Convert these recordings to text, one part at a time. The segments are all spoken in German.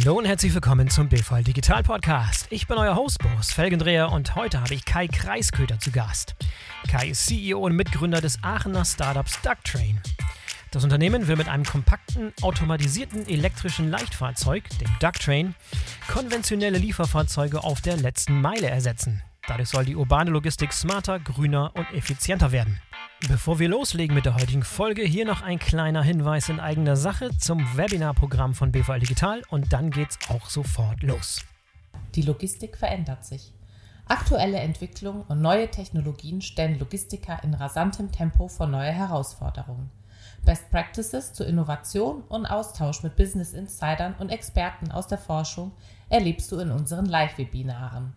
Hallo und herzlich willkommen zum BVL Digital Podcast. Ich bin euer Host Boris Felgendreher und heute habe ich Kai Kreisköter zu Gast. Kai ist CEO und Mitgründer des Aachener Startups Ducktrain. Das Unternehmen will mit einem kompakten, automatisierten elektrischen Leichtfahrzeug, dem Ducktrain, konventionelle Lieferfahrzeuge auf der letzten Meile ersetzen. Dadurch soll die urbane Logistik smarter, grüner und effizienter werden. Bevor wir loslegen mit der heutigen Folge, hier noch ein kleiner Hinweis in eigener Sache zum Webinarprogramm von BVL Digital und dann geht's auch sofort los. Die Logistik verändert sich. Aktuelle Entwicklungen und neue Technologien stellen Logistiker in rasantem Tempo vor neue Herausforderungen. Best Practices zur Innovation und Austausch mit Business Insidern und Experten aus der Forschung erlebst du in unseren Live-Webinaren.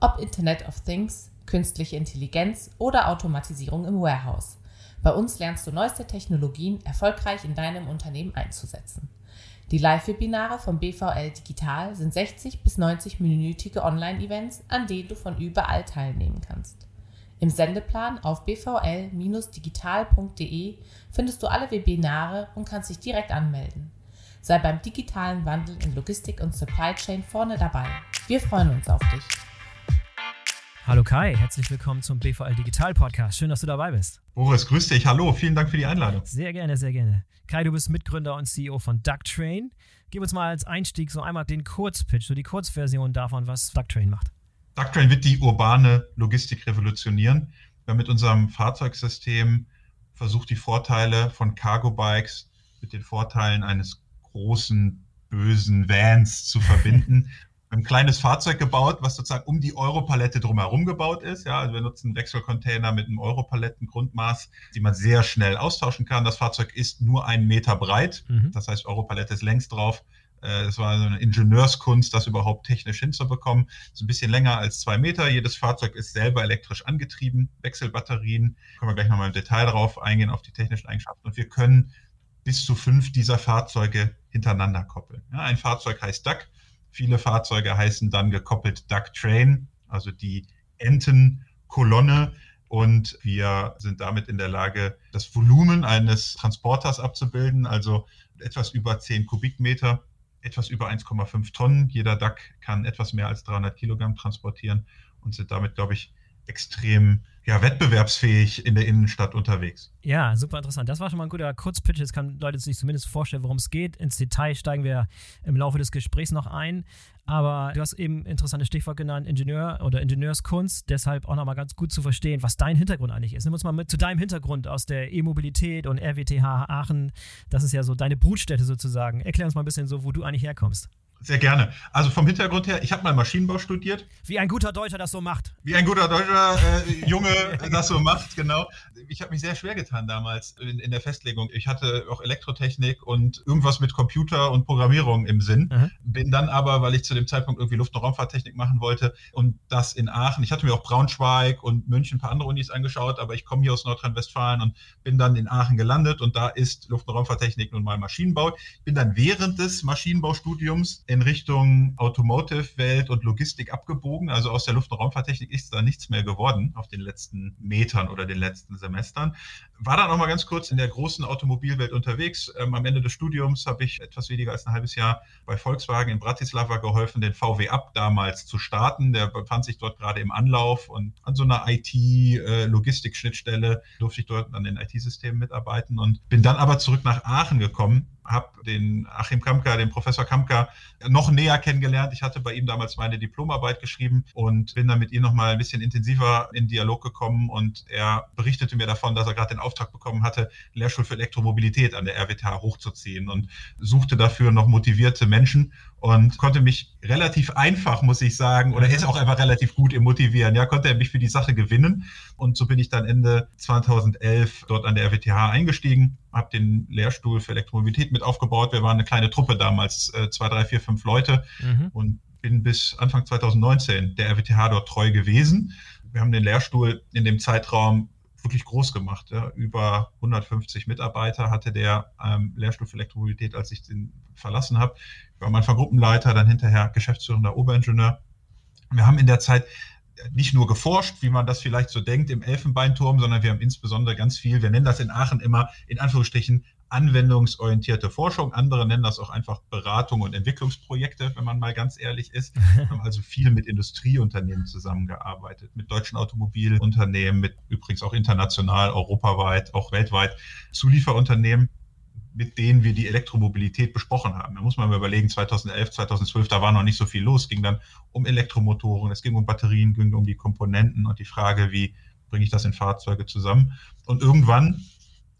Ob Internet of Things, künstliche Intelligenz oder Automatisierung im Warehouse. Bei uns lernst du neueste Technologien erfolgreich in deinem Unternehmen einzusetzen. Die Live-Webinare vom BVL Digital sind 60 bis 90-minütige Online-Events, an denen du von überall teilnehmen kannst. Im Sendeplan auf bvl-digital.de findest du alle Webinare und kannst dich direkt anmelden. Sei beim digitalen Wandel in Logistik und Supply Chain vorne dabei. Wir freuen uns auf dich. Hallo Kai, herzlich willkommen zum BVL Digital Podcast. Schön, dass du dabei bist. Boris, grüß dich. Hallo, vielen Dank für die Einladung. Sehr gerne, sehr gerne. Kai, du bist Mitgründer und CEO von Ducktrain. Gib uns mal als Einstieg so einmal den Kurzpitch, so die Kurzversion davon, was Ducktrain macht. Ducktrain wird die urbane Logistik revolutionieren. Wir haben mit unserem Fahrzeugsystem versucht, die Vorteile von Cargo Bikes mit den Vorteilen eines großen, bösen Vans zu verbinden ein kleines Fahrzeug gebaut, was sozusagen um die Europalette drumherum gebaut ist. Ja, also wir nutzen Wechselcontainer mit einem Europaletten-Grundmaß, die man sehr schnell austauschen kann. Das Fahrzeug ist nur einen Meter breit. Mhm. Das heißt, Europalette ist längst drauf. Äh, es war eine Ingenieurskunst, das überhaupt technisch hinzubekommen. Es ist ein bisschen länger als zwei Meter. Jedes Fahrzeug ist selber elektrisch angetrieben. Wechselbatterien. Können wir gleich nochmal im Detail darauf eingehen, auf die technischen Eigenschaften. Und wir können bis zu fünf dieser Fahrzeuge hintereinander koppeln. Ja, ein Fahrzeug heißt Duck Viele Fahrzeuge heißen dann gekoppelt Duck Train, also die Entenkolonne. Und wir sind damit in der Lage, das Volumen eines Transporters abzubilden, also etwas über 10 Kubikmeter, etwas über 1,5 Tonnen. Jeder Duck kann etwas mehr als 300 Kilogramm transportieren und sind damit, glaube ich, extrem ja, wettbewerbsfähig in der Innenstadt unterwegs. Ja, super interessant. Das war schon mal ein guter Kurzpitch. Jetzt kann Leute sich zumindest vorstellen, worum es geht. Ins Detail steigen wir im Laufe des Gesprächs noch ein. Aber du hast eben interessantes Stichwort genannt, Ingenieur oder Ingenieurskunst. Deshalb auch nochmal ganz gut zu verstehen, was dein Hintergrund eigentlich ist. Nimm uns mal mit zu deinem Hintergrund aus der E-Mobilität und RWTH Aachen. Das ist ja so deine Brutstätte sozusagen. Erklär uns mal ein bisschen so, wo du eigentlich herkommst. Sehr gerne. Also vom Hintergrund her, ich habe mal Maschinenbau studiert. Wie ein guter Deutscher das so macht. Wie ein guter deutscher äh, Junge das so macht, genau. Ich habe mich sehr schwer getan damals in, in, der Festlegung. Ich hatte auch Elektrotechnik und irgendwas mit Computer und Programmierung im Sinn. Mhm. Bin dann aber, weil ich zu dem Zeitpunkt irgendwie Luft- und Raumfahrttechnik machen wollte und das in Aachen. Ich hatte mir auch Braunschweig und München ein paar andere Unis angeschaut, aber ich komme hier aus Nordrhein-Westfalen und bin dann in Aachen gelandet und da ist Luft- und Raumfahrttechnik nun mal Maschinenbau. Ich bin dann während des Maschinenbaustudiums in Richtung Automotive-Welt und Logistik abgebogen. Also aus der Luft- und Raumfahrttechnik ist da nichts mehr geworden auf den letzten Metern oder den letzten Semestern. War dann auch mal ganz kurz in der großen Automobilwelt unterwegs. Ähm, am Ende des Studiums habe ich etwas weniger als ein halbes Jahr bei Volkswagen in Bratislava geholfen, den VW Up damals zu starten. Der befand sich dort gerade im Anlauf und an so einer IT-Logistik-Schnittstelle äh, durfte ich dort an den IT-Systemen mitarbeiten und bin dann aber zurück nach Aachen gekommen habe den Achim Kamka, den Professor Kamka, noch näher kennengelernt. Ich hatte bei ihm damals meine Diplomarbeit geschrieben und bin dann mit ihm noch mal ein bisschen intensiver in Dialog gekommen und er berichtete mir davon, dass er gerade den Auftrag bekommen hatte, Lehrstuhl für Elektromobilität an der RWTH hochzuziehen und suchte dafür noch motivierte Menschen und konnte mich relativ einfach, muss ich sagen, oder ist auch einfach relativ gut im Motivieren. Ja, konnte er mich für die Sache gewinnen und so bin ich dann Ende 2011 dort an der RWTH eingestiegen habe den Lehrstuhl für Elektromobilität mit aufgebaut. Wir waren eine kleine Truppe damals, äh, zwei, drei, vier, fünf Leute mhm. und bin bis Anfang 2019 der RWTH dort treu gewesen. Wir haben den Lehrstuhl in dem Zeitraum wirklich groß gemacht. Ja. Über 150 Mitarbeiter hatte der ähm, Lehrstuhl für Elektromobilität, als ich den verlassen habe. Ich war am Anfang Gruppenleiter, dann hinterher geschäftsführender Oberingenieur. Wir haben in der Zeit nicht nur geforscht, wie man das vielleicht so denkt im Elfenbeinturm, sondern wir haben insbesondere ganz viel, wir nennen das in Aachen immer in Anführungsstrichen anwendungsorientierte Forschung. Andere nennen das auch einfach Beratung und Entwicklungsprojekte, wenn man mal ganz ehrlich ist. Wir haben also viel mit Industrieunternehmen zusammengearbeitet, mit deutschen Automobilunternehmen, mit übrigens auch international, europaweit, auch weltweit Zulieferunternehmen mit denen wir die Elektromobilität besprochen haben. Da muss man mal überlegen, 2011, 2012, da war noch nicht so viel los. Es ging dann um Elektromotoren, es ging um Batterien, ging um die Komponenten und die Frage, wie bringe ich das in Fahrzeuge zusammen. Und irgendwann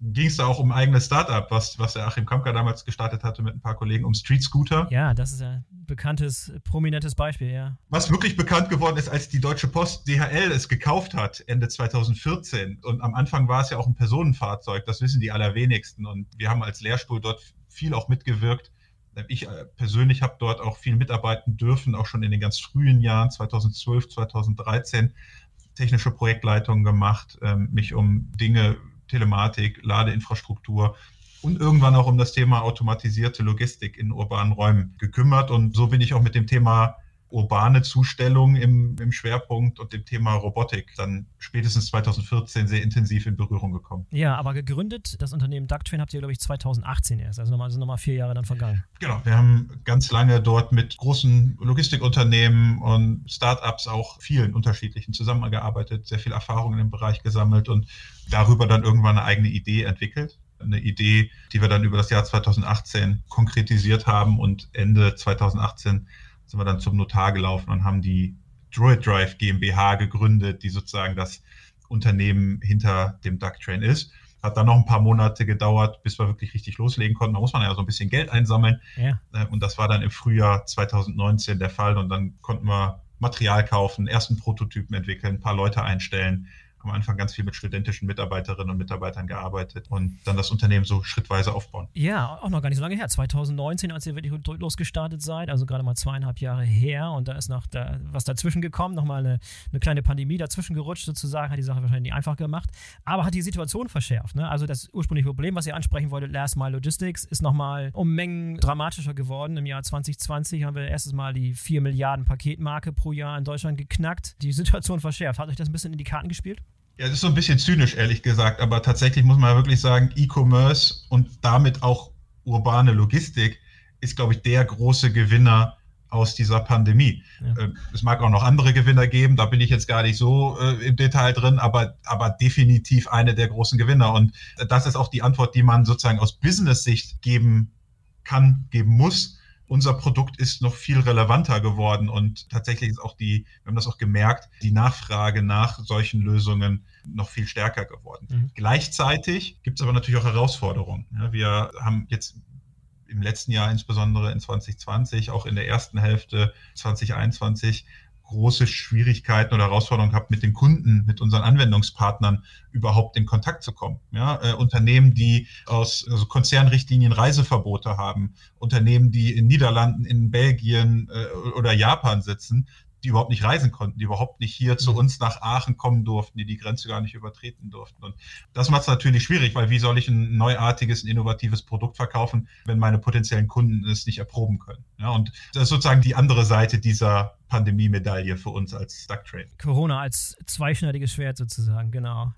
ging es da auch um ein eigenes Startup, was, was der Achim Kamka damals gestartet hatte mit ein paar Kollegen, um Street Scooter. Ja, das ist ein bekanntes, prominentes Beispiel, ja. Was wirklich bekannt geworden ist, als die Deutsche Post DHL es gekauft hat, Ende 2014. Und am Anfang war es ja auch ein Personenfahrzeug, das wissen die allerwenigsten. Und wir haben als Lehrstuhl dort viel auch mitgewirkt. Ich äh, persönlich habe dort auch viel mitarbeiten dürfen, auch schon in den ganz frühen Jahren, 2012, 2013 technische Projektleitungen gemacht, ähm, mich um Dinge Telematik, Ladeinfrastruktur und irgendwann auch um das Thema automatisierte Logistik in urbanen Räumen gekümmert. Und so bin ich auch mit dem Thema urbane Zustellung im, im Schwerpunkt und dem Thema Robotik dann spätestens 2014 sehr intensiv in Berührung gekommen. Ja, aber gegründet, das Unternehmen Ducktrain habt ihr, glaube ich, 2018 erst, also nochmal, also nochmal vier Jahre dann vergangen. Genau, wir haben ganz lange dort mit großen Logistikunternehmen und Startups auch vielen unterschiedlichen zusammengearbeitet, sehr viel Erfahrung in dem Bereich gesammelt und darüber dann irgendwann eine eigene Idee entwickelt eine Idee, die wir dann über das Jahr 2018 konkretisiert haben und Ende 2018 sind wir dann zum Notar gelaufen und haben die Droid Drive GmbH gegründet, die sozusagen das Unternehmen hinter dem Ducktrain ist. Hat dann noch ein paar Monate gedauert, bis wir wirklich richtig loslegen konnten. Da muss man ja so ein bisschen Geld einsammeln. Ja. Äh, und das war dann im Frühjahr 2019 der Fall. Und dann konnten wir Material kaufen, ersten Prototypen entwickeln, ein paar Leute einstellen, am Anfang ganz viel mit studentischen Mitarbeiterinnen und Mitarbeitern gearbeitet und dann das Unternehmen so schrittweise aufbauen. Ja, auch noch gar nicht so lange her. 2019, als ihr wirklich losgestartet seid, also gerade mal zweieinhalb Jahre her und da ist noch da, was dazwischen gekommen, nochmal eine, eine kleine Pandemie dazwischen gerutscht sozusagen, hat die Sache wahrscheinlich nicht einfach gemacht, aber hat die Situation verschärft. Ne? Also das ursprüngliche Problem, was ihr ansprechen wolltet, Last Mile Logistics, ist nochmal um Mengen dramatischer geworden. Im Jahr 2020 haben wir erstes Mal die 4 Milliarden Paketmarke pro Jahr in Deutschland geknackt. Die Situation verschärft. Hat euch das ein bisschen in die Karten gespielt? Ja, das ist so ein bisschen zynisch, ehrlich gesagt, aber tatsächlich muss man ja wirklich sagen, E-Commerce und damit auch urbane Logistik ist, glaube ich, der große Gewinner aus dieser Pandemie. Ja. Ähm, es mag auch noch andere Gewinner geben, da bin ich jetzt gar nicht so äh, im Detail drin, aber, aber definitiv eine der großen Gewinner. Und das ist auch die Antwort, die man sozusagen aus Business-Sicht geben kann, geben muss unser Produkt ist noch viel relevanter geworden und tatsächlich ist auch die, wir haben das auch gemerkt, die Nachfrage nach solchen Lösungen noch viel stärker geworden. Mhm. Gleichzeitig gibt es aber natürlich auch Herausforderungen. Ja, wir haben jetzt im letzten Jahr, insbesondere in 2020, auch in der ersten Hälfte 2021, große Schwierigkeiten oder Herausforderungen gehabt, mit den Kunden, mit unseren Anwendungspartnern überhaupt in Kontakt zu kommen. Ja, äh, Unternehmen, die aus also Konzernrichtlinien Reiseverbote haben, Unternehmen, die in Niederlanden, in Belgien äh, oder Japan sitzen, die überhaupt nicht reisen konnten, die überhaupt nicht hier zu mhm. uns nach Aachen kommen durften, die die Grenze gar nicht übertreten durften. Und das macht es natürlich schwierig, weil wie soll ich ein neuartiges, ein innovatives Produkt verkaufen, wenn meine potenziellen Kunden es nicht erproben können? Ja, und das ist sozusagen die andere Seite dieser Pandemie-Medaille für uns als Ducktrain. Corona als zweischneidiges Schwert sozusagen, genau.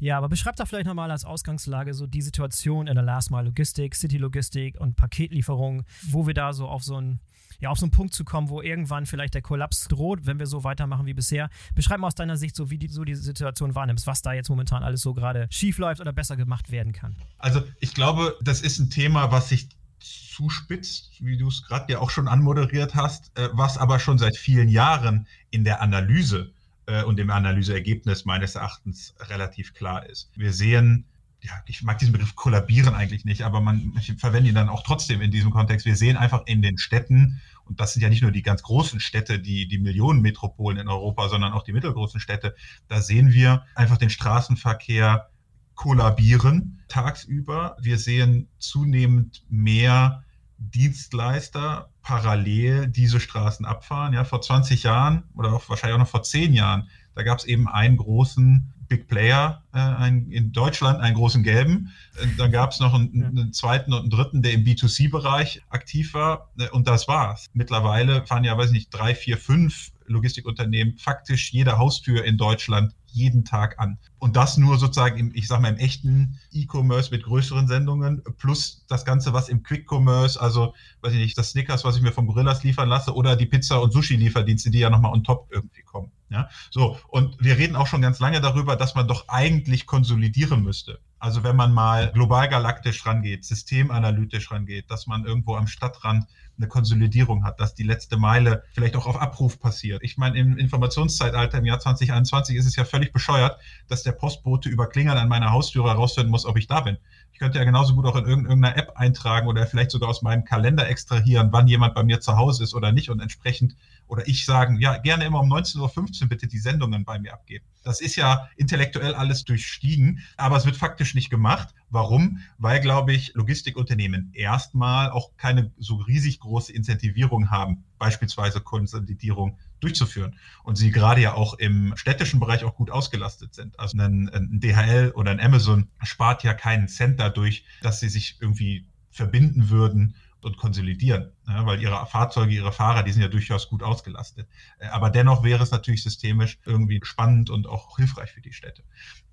Ja, aber beschreibt doch vielleicht nochmal als Ausgangslage so die Situation in der Last Mile Logistik, City Logistik und Paketlieferung, wo wir da so auf so ein ja, auf so einen Punkt zu kommen, wo irgendwann vielleicht der Kollaps droht, wenn wir so weitermachen wie bisher. Beschreib mal aus deiner Sicht so, wie du so die Situation wahrnimmst, was da jetzt momentan alles so gerade schief läuft oder besser gemacht werden kann. Also ich glaube, das ist ein Thema, was sich zuspitzt, wie du es gerade ja auch schon anmoderiert hast, äh, was aber schon seit vielen Jahren in der Analyse äh, und im Analyseergebnis meines Erachtens relativ klar ist. Wir sehen ja, ich mag diesen Begriff kollabieren eigentlich nicht, aber man ich verwende ihn dann auch trotzdem in diesem Kontext. Wir sehen einfach in den Städten, und das sind ja nicht nur die ganz großen Städte, die, die Millionenmetropolen in Europa, sondern auch die mittelgroßen Städte, da sehen wir einfach den Straßenverkehr kollabieren tagsüber. Wir sehen zunehmend mehr Dienstleister parallel diese Straßen abfahren. Ja, vor 20 Jahren oder auch wahrscheinlich auch noch vor 10 Jahren, da gab es eben einen großen Big Player äh, ein, in Deutschland, einen großen gelben. Äh, dann gab es noch einen, einen, zweiten und einen dritten, der im B2C-Bereich aktiv war. Äh, und das war's. Mittlerweile fahren ja, weiß nicht, drei, vier, fünf Logistikunternehmen faktisch jede Haustür in Deutschland jeden Tag an. Und das nur sozusagen im, ich sag mal, im echten E-Commerce mit größeren Sendungen, plus das Ganze, was im Quick-Commerce, also, weiß ich nicht, das Snickers, was ich mir von Gorillas liefern lasse, oder die Pizza- und Sushi-Lieferdienste, die ja nochmal on top irgendwie kommen. Ja, so. Und wir reden auch schon ganz lange darüber, dass man doch eigentlich konsolidieren müsste. Also wenn man mal global galaktisch rangeht, systemanalytisch rangeht, dass man irgendwo am Stadtrand eine Konsolidierung hat, dass die letzte Meile vielleicht auch auf Abruf passiert. Ich meine, im Informationszeitalter im Jahr 2021 ist es ja völlig bescheuert, dass der Postbote über Klingeln an meiner Haustüre herausfinden muss, ob ich da bin. Ich könnte ja genauso gut auch in irgendeiner App eintragen oder vielleicht sogar aus meinem Kalender extrahieren, wann jemand bei mir zu Hause ist oder nicht und entsprechend oder ich sagen, ja, gerne immer um 19.15 Uhr bitte die Sendungen bei mir abgeben. Das ist ja intellektuell alles durchstiegen, aber es wird faktisch nicht gemacht. Warum? Weil, glaube ich, Logistikunternehmen erstmal auch keine so riesig große Incentivierung haben, beispielsweise Konsolidierung durchzuführen. Und sie gerade ja auch im städtischen Bereich auch gut ausgelastet sind. Also ein, ein DHL oder ein Amazon spart ja keinen Cent dadurch, dass sie sich irgendwie verbinden würden und konsolidieren, ja, weil ihre Fahrzeuge, ihre Fahrer, die sind ja durchaus gut ausgelastet. Äh, aber dennoch wäre es natürlich systemisch irgendwie spannend und auch hilfreich für die Städte.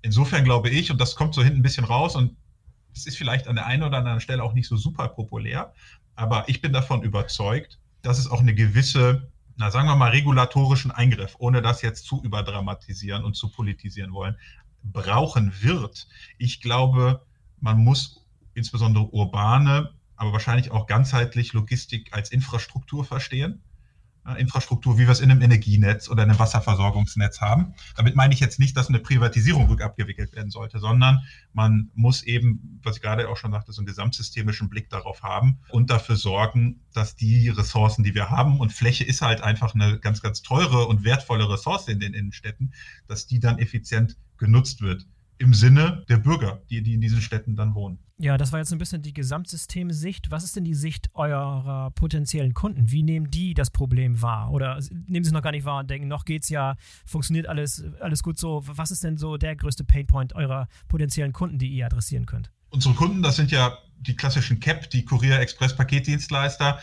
Insofern glaube ich, und das kommt so hinten ein bisschen raus und es ist vielleicht an der einen oder anderen Stelle auch nicht so super populär, aber ich bin davon überzeugt, dass es auch eine gewisse, na sagen wir mal, regulatorischen Eingriff, ohne das jetzt zu überdramatisieren und zu politisieren wollen, brauchen wird. Ich glaube, man muss insbesondere urbane aber wahrscheinlich auch ganzheitlich Logistik als Infrastruktur verstehen. Infrastruktur, wie wir es in einem Energienetz oder einem Wasserversorgungsnetz haben. Damit meine ich jetzt nicht, dass eine Privatisierung rückabgewickelt werden sollte, sondern man muss eben, was ich gerade auch schon sagte, so einen gesamtsystemischen Blick darauf haben und dafür sorgen, dass die Ressourcen, die wir haben, und Fläche ist halt einfach eine ganz, ganz teure und wertvolle Ressource in den Innenstädten, dass die dann effizient genutzt wird im Sinne der Bürger, die, die in diesen Städten dann wohnen. Ja, das war jetzt ein bisschen die Gesamtsystemsicht. Was ist denn die Sicht eurer potenziellen Kunden? Wie nehmen die das Problem wahr? Oder nehmen sie es noch gar nicht wahr und denken, noch geht's ja, funktioniert alles, alles gut so. Was ist denn so der größte Painpoint eurer potenziellen Kunden, die ihr adressieren könnt? Unsere Kunden, das sind ja die klassischen CAP, die Kurier Express Paketdienstleister.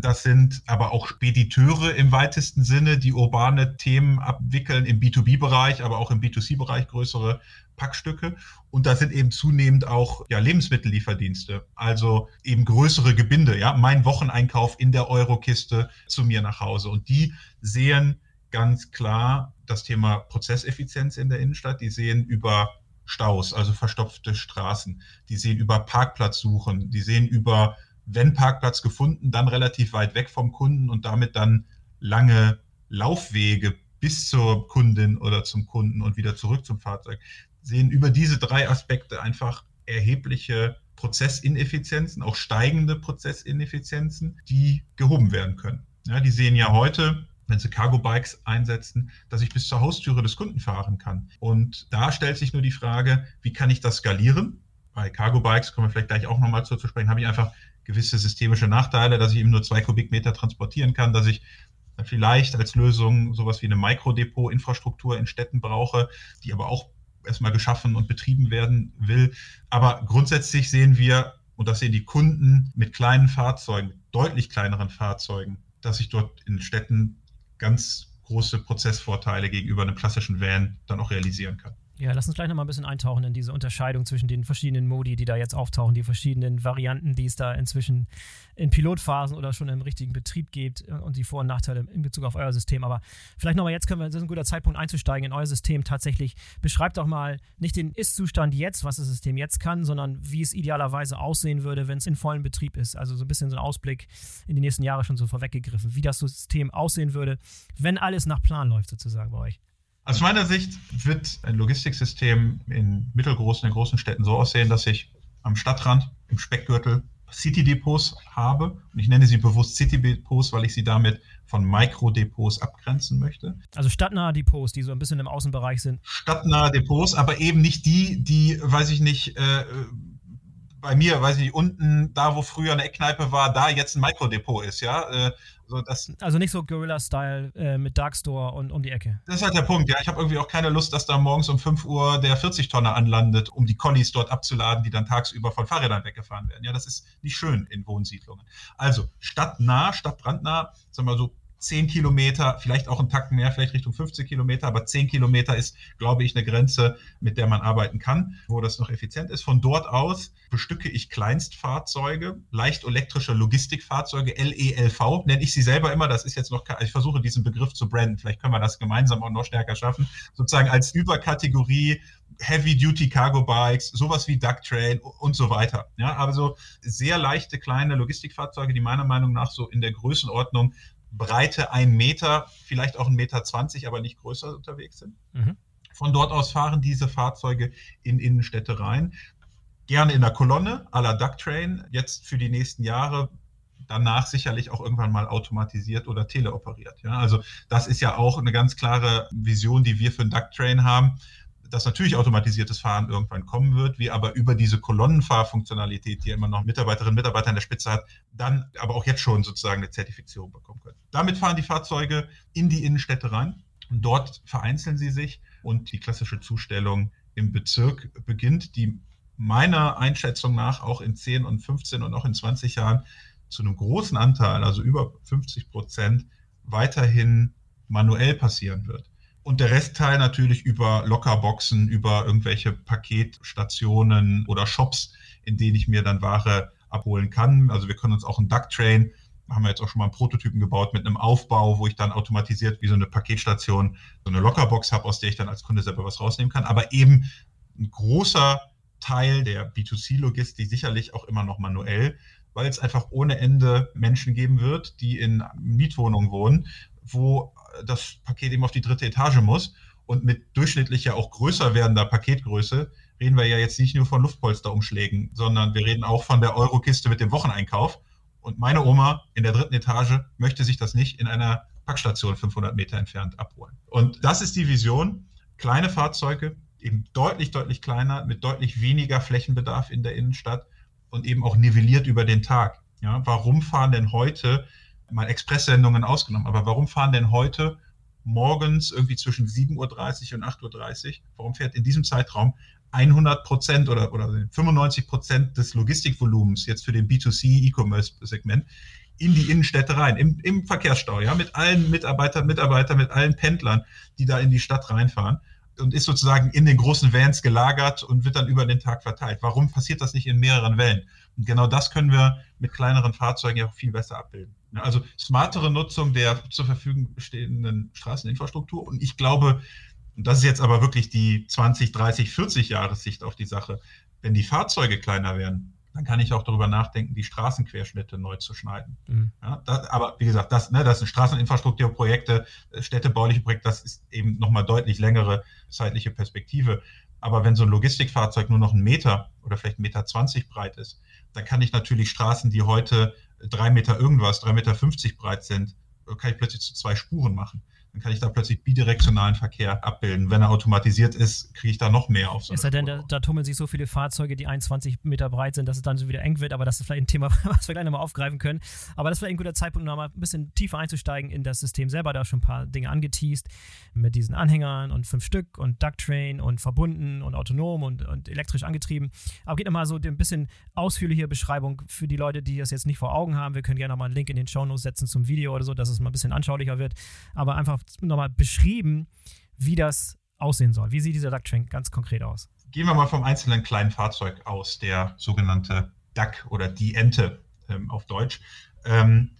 Das sind aber auch Spediteure im weitesten Sinne, die urbane Themen abwickeln im B2B-Bereich, aber auch im B2C-Bereich größere Packstücke. Und da sind eben zunehmend auch ja, Lebensmittellieferdienste, also eben größere Gebinde, ja, mein Wocheneinkauf in der Eurokiste zu mir nach Hause. Und die sehen ganz klar das Thema Prozesseffizienz in der Innenstadt. Die sehen über Staus, also verstopfte Straßen. Die sehen über Parkplatzsuchen. Die sehen über, wenn Parkplatz gefunden, dann relativ weit weg vom Kunden und damit dann lange Laufwege bis zur Kundin oder zum Kunden und wieder zurück zum Fahrzeug sehen über diese drei Aspekte einfach erhebliche Prozessineffizienzen, auch steigende Prozessineffizienzen, die gehoben werden können. Ja, die sehen ja heute, wenn sie Cargo-Bikes einsetzen, dass ich bis zur Haustüre des Kunden fahren kann. Und da stellt sich nur die Frage, wie kann ich das skalieren? Bei Cargo-Bikes kommen wir vielleicht gleich auch nochmal zu, zu sprechen, habe ich einfach gewisse systemische Nachteile, dass ich eben nur zwei Kubikmeter transportieren kann, dass ich vielleicht als Lösung sowas wie eine Mikrodepot-Infrastruktur in Städten brauche, die aber auch erstmal geschaffen und betrieben werden will. Aber grundsätzlich sehen wir, und das sehen die Kunden mit kleinen Fahrzeugen, deutlich kleineren Fahrzeugen, dass sich dort in Städten ganz große Prozessvorteile gegenüber einem klassischen Van dann auch realisieren kann. Ja, lass uns gleich nochmal ein bisschen eintauchen in diese Unterscheidung zwischen den verschiedenen Modi, die da jetzt auftauchen, die verschiedenen Varianten, die es da inzwischen in Pilotphasen oder schon im richtigen Betrieb gibt äh, und die Vor- und Nachteile in Bezug auf euer System. Aber vielleicht nochmal jetzt können wir, das ist ein guter Zeitpunkt einzusteigen in euer System tatsächlich. Beschreibt doch mal nicht den Ist-Zustand jetzt, was das System jetzt kann, sondern wie es idealerweise aussehen würde, wenn es in vollem Betrieb ist. Also so ein bisschen so ein Ausblick in die nächsten Jahre schon so vorweggegriffen, wie das System aussehen würde, wenn alles nach Plan läuft sozusagen bei euch. Aus meiner Sicht wird ein Logistiksystem in mittelgroßen, in großen Städten so aussehen, dass ich am Stadtrand, im Speckgürtel City-Depots habe. Und ich nenne sie bewusst City-Depots, weil ich sie damit von Mikrodepots abgrenzen möchte. Also stadtnahe Depots, die so ein bisschen im Außenbereich sind. Stadtnahe Depots, aber eben nicht die, die, weiß ich nicht, äh, bei mir, weiß ich nicht, unten, da wo früher eine Eckkneipe war, da jetzt ein Mikrodepot ist, ja. Äh, so das, also nicht so Guerilla-Style äh, mit Darkstore und um die Ecke. Das ist halt der Punkt, ja. Ich habe irgendwie auch keine Lust, dass da morgens um 5 Uhr der 40-Tonner anlandet, um die Collies dort abzuladen, die dann tagsüber von Fahrrädern weggefahren werden. Ja, das ist nicht schön in Wohnsiedlungen. Also stadtnah, stadtbrandnah, sagen wir mal so 10 Kilometer, vielleicht auch einen Takt mehr, vielleicht Richtung 50 Kilometer, aber 10 Kilometer ist, glaube ich, eine Grenze, mit der man arbeiten kann, wo das noch effizient ist. Von dort aus bestücke ich Kleinstfahrzeuge, leicht elektrische Logistikfahrzeuge, LELV, nenne ich sie selber immer. Das ist jetzt noch, ich versuche diesen Begriff zu branden. Vielleicht können wir das gemeinsam auch noch stärker schaffen. Sozusagen als Überkategorie Heavy-Duty Cargo Bikes, sowas wie Duck Train und so weiter. Ja, also sehr leichte kleine Logistikfahrzeuge, die meiner Meinung nach so in der Größenordnung Breite ein Meter, vielleicht auch ein Meter zwanzig, aber nicht größer unterwegs sind. Mhm. Von dort aus fahren diese Fahrzeuge in Innenstädte rein. Gerne in der Kolonne à la Duck Train, jetzt für die nächsten Jahre danach sicherlich auch irgendwann mal automatisiert oder teleoperiert. Ja, also das ist ja auch eine ganz klare Vision, die wir für den Duck Train haben dass natürlich automatisiertes Fahren irgendwann kommen wird, wir aber über diese Kolonnenfahrfunktionalität, die ja immer noch Mitarbeiterinnen und Mitarbeiter an der Spitze hat, dann aber auch jetzt schon sozusagen eine Zertifizierung bekommen können. Damit fahren die Fahrzeuge in die Innenstädte rein und dort vereinzeln sie sich und die klassische Zustellung im Bezirk beginnt, die meiner Einschätzung nach auch in 10 und 15 und auch in 20 Jahren zu einem großen Anteil, also über 50 Prozent, weiterhin manuell passieren wird und der Restteil natürlich über Lockerboxen, über irgendwelche Paketstationen oder Shops, in denen ich mir dann Ware abholen kann. Also wir können uns auch einen Duck Train, haben wir jetzt auch schon mal einen Prototypen gebaut mit einem Aufbau, wo ich dann automatisiert wie so eine Paketstation so eine Lockerbox habe, aus der ich dann als Kunde selber was rausnehmen kann. Aber eben ein großer Teil der B2C-Logistik sicherlich auch immer noch manuell, weil es einfach ohne Ende Menschen geben wird, die in Mietwohnungen wohnen, wo das Paket eben auf die dritte Etage muss. Und mit durchschnittlicher auch größer werdender Paketgröße reden wir ja jetzt nicht nur von Luftpolsterumschlägen, sondern wir reden auch von der Eurokiste mit dem Wocheneinkauf. Und meine Oma in der dritten Etage möchte sich das nicht in einer Packstation 500 Meter entfernt abholen. Und das ist die Vision. Kleine Fahrzeuge, eben deutlich, deutlich kleiner, mit deutlich weniger Flächenbedarf in der Innenstadt und eben auch nivelliert über den Tag. Ja, warum fahren denn heute mal Expresssendungen ausgenommen. Aber warum fahren denn heute morgens irgendwie zwischen 7.30 Uhr und 8.30 Uhr, warum fährt in diesem Zeitraum 100 Prozent oder, oder 95 Prozent des Logistikvolumens jetzt für den B2C E-Commerce-Segment in die Innenstädte rein, im, im Verkehrsstau, ja, mit allen Mitarbeitern, Mitarbeitern, mit allen Pendlern, die da in die Stadt reinfahren und ist sozusagen in den großen Vans gelagert und wird dann über den Tag verteilt. Warum passiert das nicht in mehreren Wellen? Und genau das können wir mit kleineren Fahrzeugen ja viel besser abbilden. Also smartere Nutzung der zur Verfügung stehenden Straßeninfrastruktur. Und ich glaube, und das ist jetzt aber wirklich die 20, 30, 40 Jahressicht auf die Sache, wenn die Fahrzeuge kleiner werden, dann kann ich auch darüber nachdenken, die Straßenquerschnitte neu zu schneiden. Mhm. Ja, das, aber wie gesagt, das, ne, das sind Straßeninfrastrukturprojekte, äh, städtebauliche Projekte, das ist eben nochmal deutlich längere zeitliche Perspektive. Aber wenn so ein Logistikfahrzeug nur noch einen Meter oder vielleicht einen Meter 20 breit ist, dann kann ich natürlich Straßen, die heute drei Meter irgendwas, drei Meter fünfzig breit sind, kann ich plötzlich zu zwei Spuren machen dann kann ich da plötzlich bidirektionalen Verkehr abbilden. Wenn er automatisiert ist, kriege ich da noch mehr auf. So ist er denn, da, da, tummeln sich so viele Fahrzeuge, die 21 Meter breit sind, dass es dann so wieder eng wird, aber das ist vielleicht ein Thema, was wir gleich nochmal aufgreifen können. Aber das wäre ein guter Zeitpunkt, nochmal ein bisschen tiefer einzusteigen in das System selber. Da schon ein paar Dinge angeteased mit diesen Anhängern und fünf Stück und Ducktrain und verbunden und autonom und, und elektrisch angetrieben. Aber geht nochmal so ein bisschen ausführliche Beschreibung für die Leute, die das jetzt nicht vor Augen haben. Wir können gerne nochmal einen Link in den Show Notes setzen zum Video oder so, dass es mal ein bisschen anschaulicher wird. Aber einfach nochmal beschrieben, wie das aussehen soll. Wie sieht dieser Duck-Train ganz konkret aus? Gehen wir mal vom einzelnen kleinen Fahrzeug aus, der sogenannte Duck oder die Ente ähm, auf Deutsch. Ähm,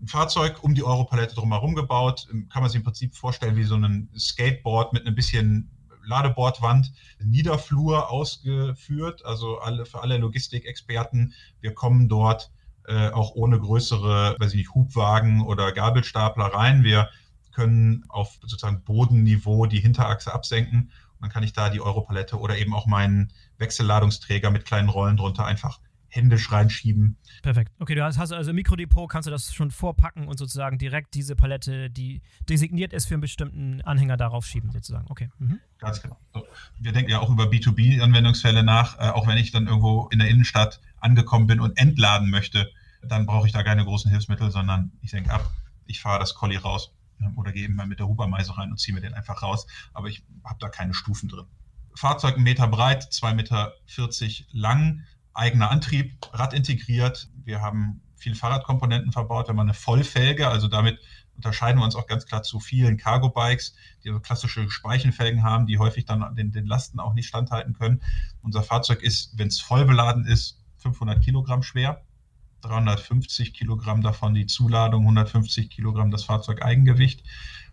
ein Fahrzeug um die Europalette drumherum gebaut, ähm, kann man sich im Prinzip vorstellen wie so ein Skateboard mit ein bisschen Ladebordwand, Niederflur ausgeführt, also alle, für alle Logistikexperten. Wir kommen dort äh, auch ohne größere, weiß ich nicht, Hubwagen oder Gabelstapler rein. Wir können auf sozusagen Bodenniveau die Hinterachse absenken. Und dann kann ich da die Europalette oder eben auch meinen Wechselladungsträger mit kleinen Rollen drunter einfach händisch reinschieben. Perfekt. Okay, du hast, also im Mikrodepot, kannst du das schon vorpacken und sozusagen direkt diese Palette, die designiert ist für einen bestimmten Anhänger, darauf schieben, sozusagen. Okay. Mhm. Ganz genau. Wir denken ja auch über B2B-Anwendungsfälle nach. Äh, auch wenn ich dann irgendwo in der Innenstadt angekommen bin und entladen möchte, dann brauche ich da keine großen Hilfsmittel, sondern ich denke ab, ich fahre das Colli raus oder gehe eben mal mit der Hubermeise rein und ziehe mir den einfach raus. Aber ich habe da keine Stufen drin. Fahrzeug einen Meter breit, 2,40 Meter lang, eigener Antrieb, Rad integriert. Wir haben viele Fahrradkomponenten verbaut. Wir haben eine Vollfelge, also damit unterscheiden wir uns auch ganz klar zu vielen Cargo-Bikes, die so klassische Speichenfelgen haben, die häufig dann den, den Lasten auch nicht standhalten können. Unser Fahrzeug ist, wenn es voll beladen ist, 500 Kilogramm schwer. 350 Kilogramm davon die Zuladung, 150 Kilogramm das Fahrzeug Eigengewicht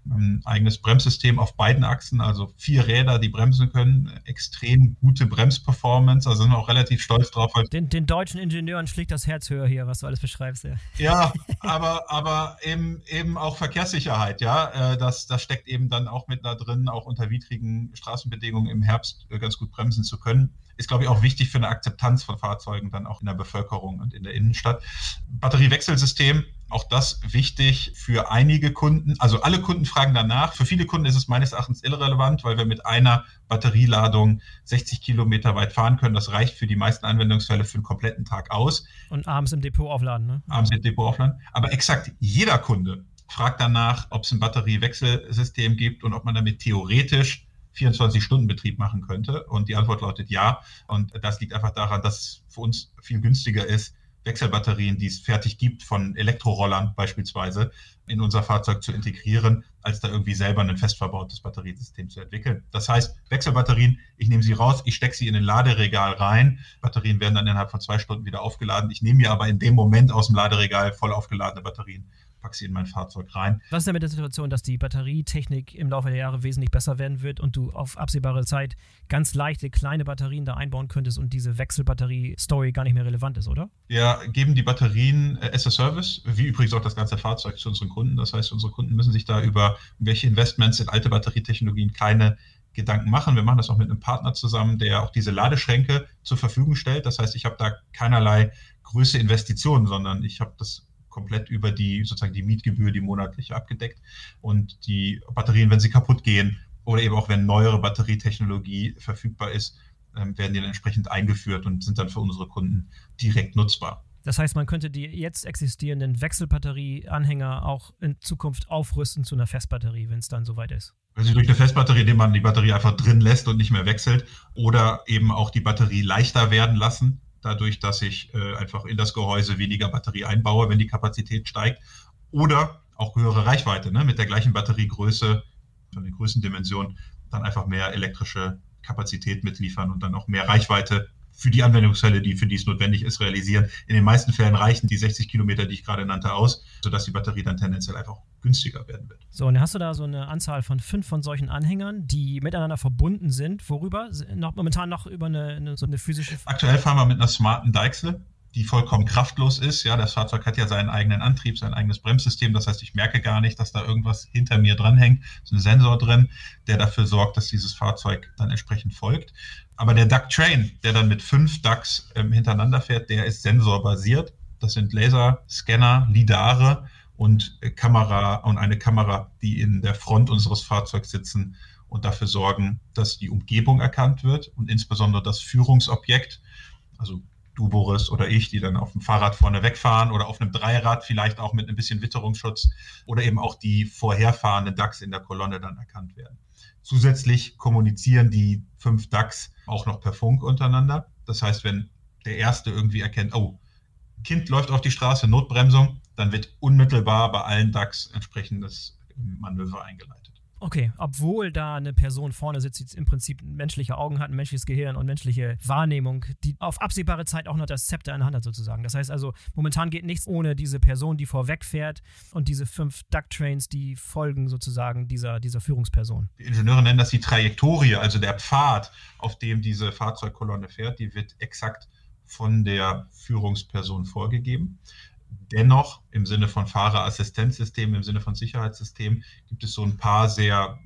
ein eigenes Bremssystem auf beiden Achsen, also vier Räder, die bremsen können, extrem gute Bremsperformance, also sind wir auch relativ stolz drauf. Den, den, deutschen Ingenieuren schlägt das Herz höher hier, was du alles beschreibst. Ja, ja aber, aber eben, eben auch Verkehrssicherheit, ja, äh, das, das steckt eben dann auch mit da drin, auch unter widrigen Straßenbedingungen im Herbst äh, ganz gut bremsen zu können ist, glaube ich, auch wichtig für eine Akzeptanz von Fahrzeugen dann auch in der Bevölkerung und in der Innenstadt. Batteriewechselsystem, auch das wichtig für einige Kunden. Also alle Kunden fragen danach. Für viele Kunden ist es meines Erachtens irrelevant, weil wir mit einer Batterieladung 60 Kilometer weit fahren können. Das reicht für die meisten Anwendungsfälle für einen kompletten Tag aus. Und abends im Depot aufladen, ne? Abends im Depot aufladen. Aber exakt jeder Kunde fragt danach, ob es ein Batteriewechselsystem gibt und ob man damit theoretisch 24-Stunden-Betrieb machen könnte? Und die Antwort lautet ja. Und das liegt einfach daran, dass es für uns viel günstiger ist, Wechselbatterien, die es fertig gibt, von Elektrorollern beispielsweise, in unser Fahrzeug zu integrieren, als da irgendwie selber ein fest verbautes Batteriesystem zu entwickeln. Das heißt, Wechselbatterien, ich nehme sie raus, ich stecke sie in ein Laderegal rein. Batterien werden dann innerhalb von zwei Stunden wieder aufgeladen. Ich nehme mir aber in dem Moment aus dem Laderegal voll aufgeladene Batterien packe sie in mein Fahrzeug rein. Was ist denn mit der Situation, dass die Batterietechnik im Laufe der Jahre wesentlich besser werden wird und du auf absehbare Zeit ganz leichte kleine Batterien da einbauen könntest und diese Wechselbatterie-Story gar nicht mehr relevant ist, oder? Ja, geben die Batterien äh, as a Service, wie übrigens auch das ganze Fahrzeug zu unseren Kunden. Das heißt, unsere Kunden müssen sich da über welche Investments in alte Batterietechnologien keine Gedanken machen. Wir machen das auch mit einem Partner zusammen, der auch diese Ladeschränke zur Verfügung stellt. Das heißt, ich habe da keinerlei größere Investitionen, sondern ich habe das komplett über die sozusagen die Mietgebühr, die monatliche abgedeckt. Und die Batterien, wenn sie kaputt gehen oder eben auch wenn neuere Batterietechnologie verfügbar ist, ähm, werden die dann entsprechend eingeführt und sind dann für unsere Kunden direkt nutzbar. Das heißt, man könnte die jetzt existierenden Wechselbatterieanhänger auch in Zukunft aufrüsten zu einer Festbatterie, wenn es dann soweit ist. Also durch eine Festbatterie, indem man die Batterie einfach drin lässt und nicht mehr wechselt oder eben auch die Batterie leichter werden lassen dadurch, dass ich äh, einfach in das Gehäuse weniger Batterie einbaue, wenn die Kapazität steigt. Oder auch höhere Reichweite, ne? mit der gleichen Batteriegröße, von den Größendimensionen, dann einfach mehr elektrische Kapazität mitliefern und dann auch mehr Reichweite für die Anwendungsfälle, die für die es notwendig ist, realisieren. In den meisten Fällen reichen die 60 Kilometer, die ich gerade nannte, aus, sodass die Batterie dann tendenziell einfach günstiger werden wird. So, und dann hast du da so eine Anzahl von fünf von solchen Anhängern, die miteinander verbunden sind. Worüber? Noch, momentan noch über eine, eine so eine physische. Aktuell fahren wir mit einer smarten Deichsel die vollkommen kraftlos ist. Ja, das Fahrzeug hat ja seinen eigenen Antrieb, sein eigenes Bremssystem. Das heißt, ich merke gar nicht, dass da irgendwas hinter mir dranhängt. Es ist ein Sensor drin, der dafür sorgt, dass dieses Fahrzeug dann entsprechend folgt. Aber der Duck Train, der dann mit fünf Ducks ähm, hintereinander fährt, der ist sensorbasiert. Das sind Laserscanner, Lidare und äh, Kamera und eine Kamera, die in der Front unseres Fahrzeugs sitzen und dafür sorgen, dass die Umgebung erkannt wird und insbesondere das Führungsobjekt, also du, Boris oder ich, die dann auf dem Fahrrad vorne wegfahren oder auf einem Dreirad vielleicht auch mit ein bisschen Witterungsschutz oder eben auch die vorherfahrenden DAX in der Kolonne dann erkannt werden. Zusätzlich kommunizieren die fünf DAX auch noch per Funk untereinander. Das heißt, wenn der erste irgendwie erkennt, oh, Kind läuft auf die Straße, Notbremsung, dann wird unmittelbar bei allen DAX entsprechendes Manöver eingeleitet. Okay, obwohl da eine Person vorne sitzt, die im Prinzip menschliche Augen hat, ein menschliches Gehirn und menschliche Wahrnehmung, die auf absehbare Zeit auch noch das Zepter in der Hand hat sozusagen. Das heißt also, momentan geht nichts ohne diese Person, die vorwegfährt und diese fünf Duck-Trains, die folgen sozusagen dieser, dieser Führungsperson. Die Ingenieure nennen das die Trajektorie, also der Pfad, auf dem diese Fahrzeugkolonne fährt, die wird exakt von der Führungsperson vorgegeben. Dennoch im Sinne von Fahrerassistenzsystem, im Sinne von Sicherheitssystem gibt es so ein paar sehr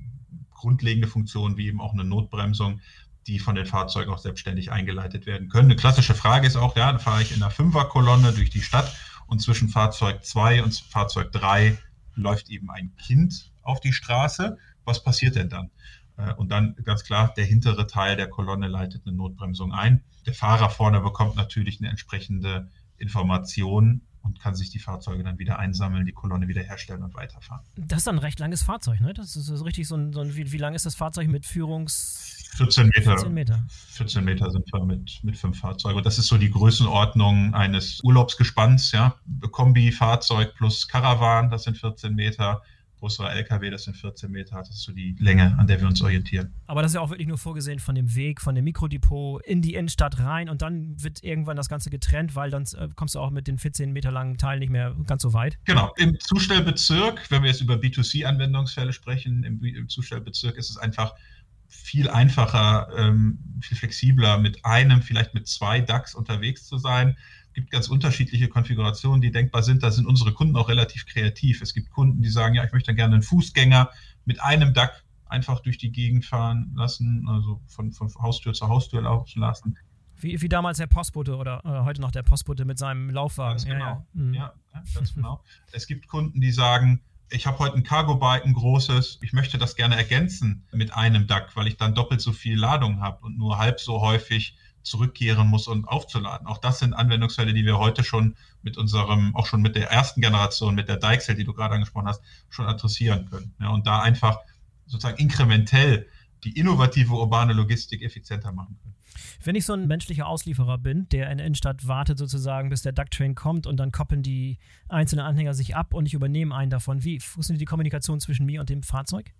grundlegende Funktionen, wie eben auch eine Notbremsung, die von den Fahrzeugen auch selbstständig eingeleitet werden können. Eine klassische Frage ist auch, ja, dann fahre ich in einer Fünferkolonne durch die Stadt und zwischen Fahrzeug 2 und Fahrzeug 3 läuft eben ein Kind auf die Straße. Was passiert denn dann? Äh, und dann ganz klar, der hintere Teil der Kolonne leitet eine Notbremsung ein. Der Fahrer vorne bekommt natürlich eine entsprechende Information und kann sich die Fahrzeuge dann wieder einsammeln, die Kolonne wieder herstellen und weiterfahren. Das ist ein recht langes Fahrzeug, ne? Das ist so richtig so ein, so ein wie, wie lang ist das Fahrzeug mit Führungs... 14 Meter. 14 Meter. 14 Meter sind wir mit, mit fünf Fahrzeugen. Und das ist so die Größenordnung eines Urlaubsgespanns, ja. Kombi-Fahrzeug plus Caravan, das sind 14 Meter größerer LKW, das sind 14 Meter, das ist so die Länge, an der wir uns orientieren. Aber das ist ja auch wirklich nur vorgesehen von dem Weg, von dem Mikrodepot in die Innenstadt rein und dann wird irgendwann das Ganze getrennt, weil dann äh, kommst du auch mit den 14 Meter langen Teilen nicht mehr ganz so weit. Genau, im Zustellbezirk, wenn wir jetzt über B2C-Anwendungsfälle sprechen, im, im Zustellbezirk ist es einfach viel einfacher, ähm, viel flexibler mit einem, vielleicht mit zwei DAX unterwegs zu sein gibt ganz unterschiedliche Konfigurationen, die denkbar sind. Da sind unsere Kunden auch relativ kreativ. Es gibt Kunden, die sagen, ja, ich möchte gerne einen Fußgänger mit einem DAC einfach durch die Gegend fahren lassen, also von, von Haustür zu Haustür laufen lassen. Wie, wie damals der Postbote oder, oder, heute noch der Postbote mit seinem Laufwagen. Ganz genau. Ja, ja. Mhm. ja, ganz genau. Es gibt Kunden, die sagen, ich habe heute ein Cargo-Bike, ein großes, ich möchte das gerne ergänzen mit einem DAC, weil ich dann doppelt so viel Ladung habe und nur halb so häufig zurückkehren muss und aufzuladen. Auch das sind Anwendungsfälle, die wir heute schon mit unserem, auch schon mit der ersten Generation, mit der Dykesel, die du gerade angesprochen hast, schon adressieren können. Ja, und da einfach sozusagen inkrementell die innovative urbane Logistik effizienter machen können. Wenn ich so ein menschlicher Auslieferer bin, der in der Innenstadt wartet sozusagen, bis der Ducktrain kommt und dann koppeln die einzelnen Anhänger sich ab und ich übernehme einen davon, wie funktioniert die Kommunikation zwischen mir und dem Fahrzeug?